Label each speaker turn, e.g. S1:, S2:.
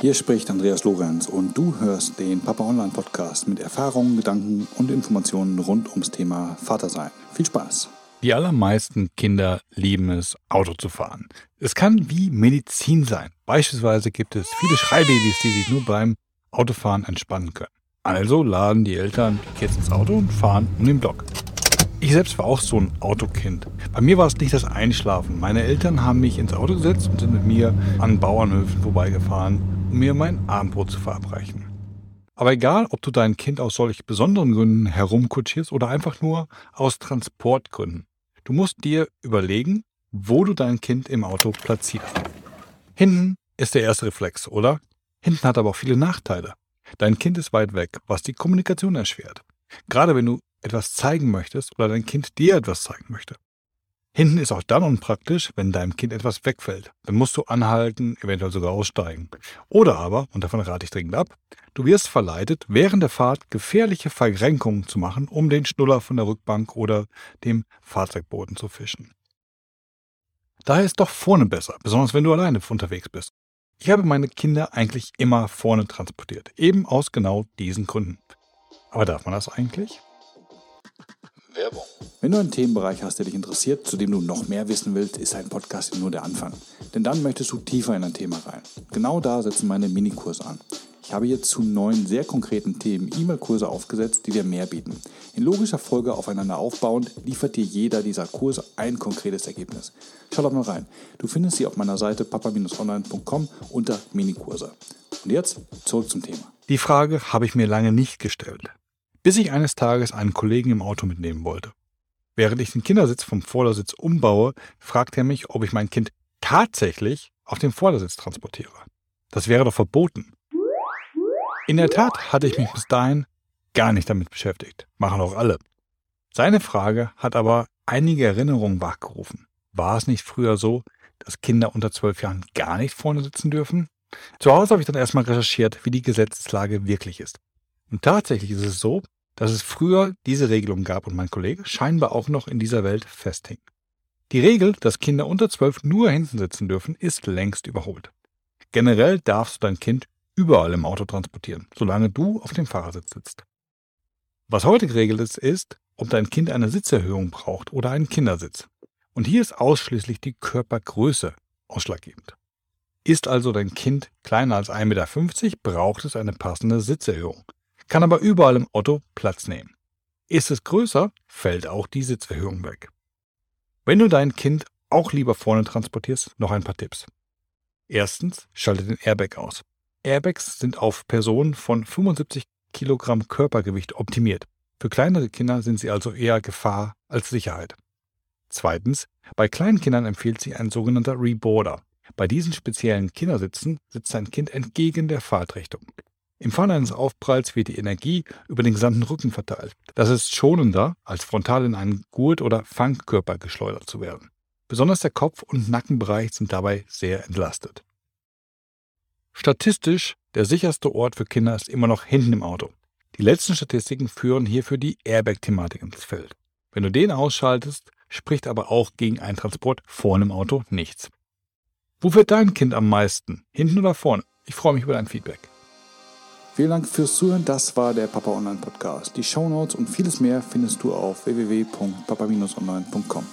S1: Hier spricht Andreas Lorenz und du hörst den Papa Online Podcast mit Erfahrungen, Gedanken und Informationen rund ums Thema Vatersein. Viel Spaß!
S2: Die allermeisten Kinder lieben es, Auto zu fahren. Es kann wie Medizin sein. Beispielsweise gibt es viele Schreibabys, die sich nur beim Autofahren entspannen können. Also laden die Eltern die Kids ins Auto und fahren um den Block. Ich selbst war auch so ein Autokind. Bei mir war es nicht das Einschlafen. Meine Eltern haben mich ins Auto gesetzt und sind mit mir an Bauernhöfen vorbeigefahren, um mir mein Abendbrot zu verabreichen. Aber egal, ob du dein Kind aus solch besonderen Gründen herumkutschierst oder einfach nur aus Transportgründen, du musst dir überlegen, wo du dein Kind im Auto platzierst. Hinten ist der erste Reflex, oder? Hinten hat aber auch viele Nachteile. Dein Kind ist weit weg, was die Kommunikation erschwert. Gerade wenn du etwas zeigen möchtest oder dein Kind dir etwas zeigen möchte. Hinten ist auch dann unpraktisch, wenn deinem Kind etwas wegfällt. Dann musst du anhalten, eventuell sogar aussteigen. Oder aber, und davon rate ich dringend ab, du wirst verleitet, während der Fahrt gefährliche Verrenkungen zu machen, um den Schnuller von der Rückbank oder dem Fahrzeugboden zu fischen. Daher ist doch vorne besser, besonders wenn du alleine unterwegs bist. Ich habe meine Kinder eigentlich immer vorne transportiert, eben aus genau diesen Gründen. Aber darf man das eigentlich?
S1: Werbung. Wenn du einen Themenbereich hast, der dich interessiert, zu dem du noch mehr wissen willst, ist ein Podcast nur der Anfang. Denn dann möchtest du tiefer in ein Thema rein. Genau da setzen meine Minikurse an. Ich habe jetzt zu neun sehr konkreten Themen E-Mail-Kurse aufgesetzt, die dir mehr bieten. In logischer Folge aufeinander aufbauend liefert dir jeder dieser Kurse ein konkretes Ergebnis. Schau doch mal rein. Du findest sie auf meiner Seite papa-online.com unter Minikurse. Und jetzt zurück zum Thema.
S2: Die Frage habe ich mir lange nicht gestellt bis ich eines Tages einen Kollegen im Auto mitnehmen wollte. Während ich den Kindersitz vom Vordersitz umbaue, fragt er mich, ob ich mein Kind tatsächlich auf dem Vordersitz transportiere. Das wäre doch verboten. In der Tat hatte ich mich bis dahin gar nicht damit beschäftigt. Machen auch alle. Seine Frage hat aber einige Erinnerungen wachgerufen. War es nicht früher so, dass Kinder unter zwölf Jahren gar nicht vorne sitzen dürfen? Zu Hause habe ich dann erstmal recherchiert, wie die Gesetzeslage wirklich ist. Und tatsächlich ist es so, dass es früher diese Regelung gab und mein Kollege scheinbar auch noch in dieser Welt festhing. Die Regel, dass Kinder unter zwölf nur hinten sitzen dürfen, ist längst überholt. Generell darfst du dein Kind überall im Auto transportieren, solange du auf dem Fahrersitz sitzt. Was heute geregelt ist, ist, ob dein Kind eine Sitzerhöhung braucht oder einen Kindersitz. Und hier ist ausschließlich die Körpergröße ausschlaggebend. Ist also dein Kind kleiner als 1,50 Meter, braucht es eine passende Sitzerhöhung kann aber überall im Auto Platz nehmen. Ist es größer, fällt auch die Sitzerhöhung weg. Wenn du dein Kind auch lieber vorne transportierst, noch ein paar Tipps. Erstens, schalte den Airbag aus. Airbags sind auf Personen von 75 Kilogramm Körpergewicht optimiert. Für kleinere Kinder sind sie also eher Gefahr als Sicherheit. Zweitens, bei kleinen Kindern empfiehlt sich ein sogenannter Reboarder. Bei diesen speziellen Kindersitzen sitzt ein Kind entgegen der Fahrtrichtung. Im Falle eines Aufpralls wird die Energie über den gesamten Rücken verteilt. Das ist schonender, als frontal in einen Gurt- oder Fangkörper geschleudert zu werden. Besonders der Kopf- und Nackenbereich sind dabei sehr entlastet. Statistisch der sicherste Ort für Kinder ist immer noch hinten im Auto. Die letzten Statistiken führen hierfür die Airbag-Thematik ins Feld. Wenn du den ausschaltest, spricht aber auch gegen einen Transport vorne im Auto nichts. Wo fährt dein Kind am meisten? Hinten oder vorne? Ich freue mich über dein Feedback.
S1: Vielen Dank fürs Zuhören. Das war der Papa Online Podcast. Die Show Notes und vieles mehr findest du auf www.papa-online.com.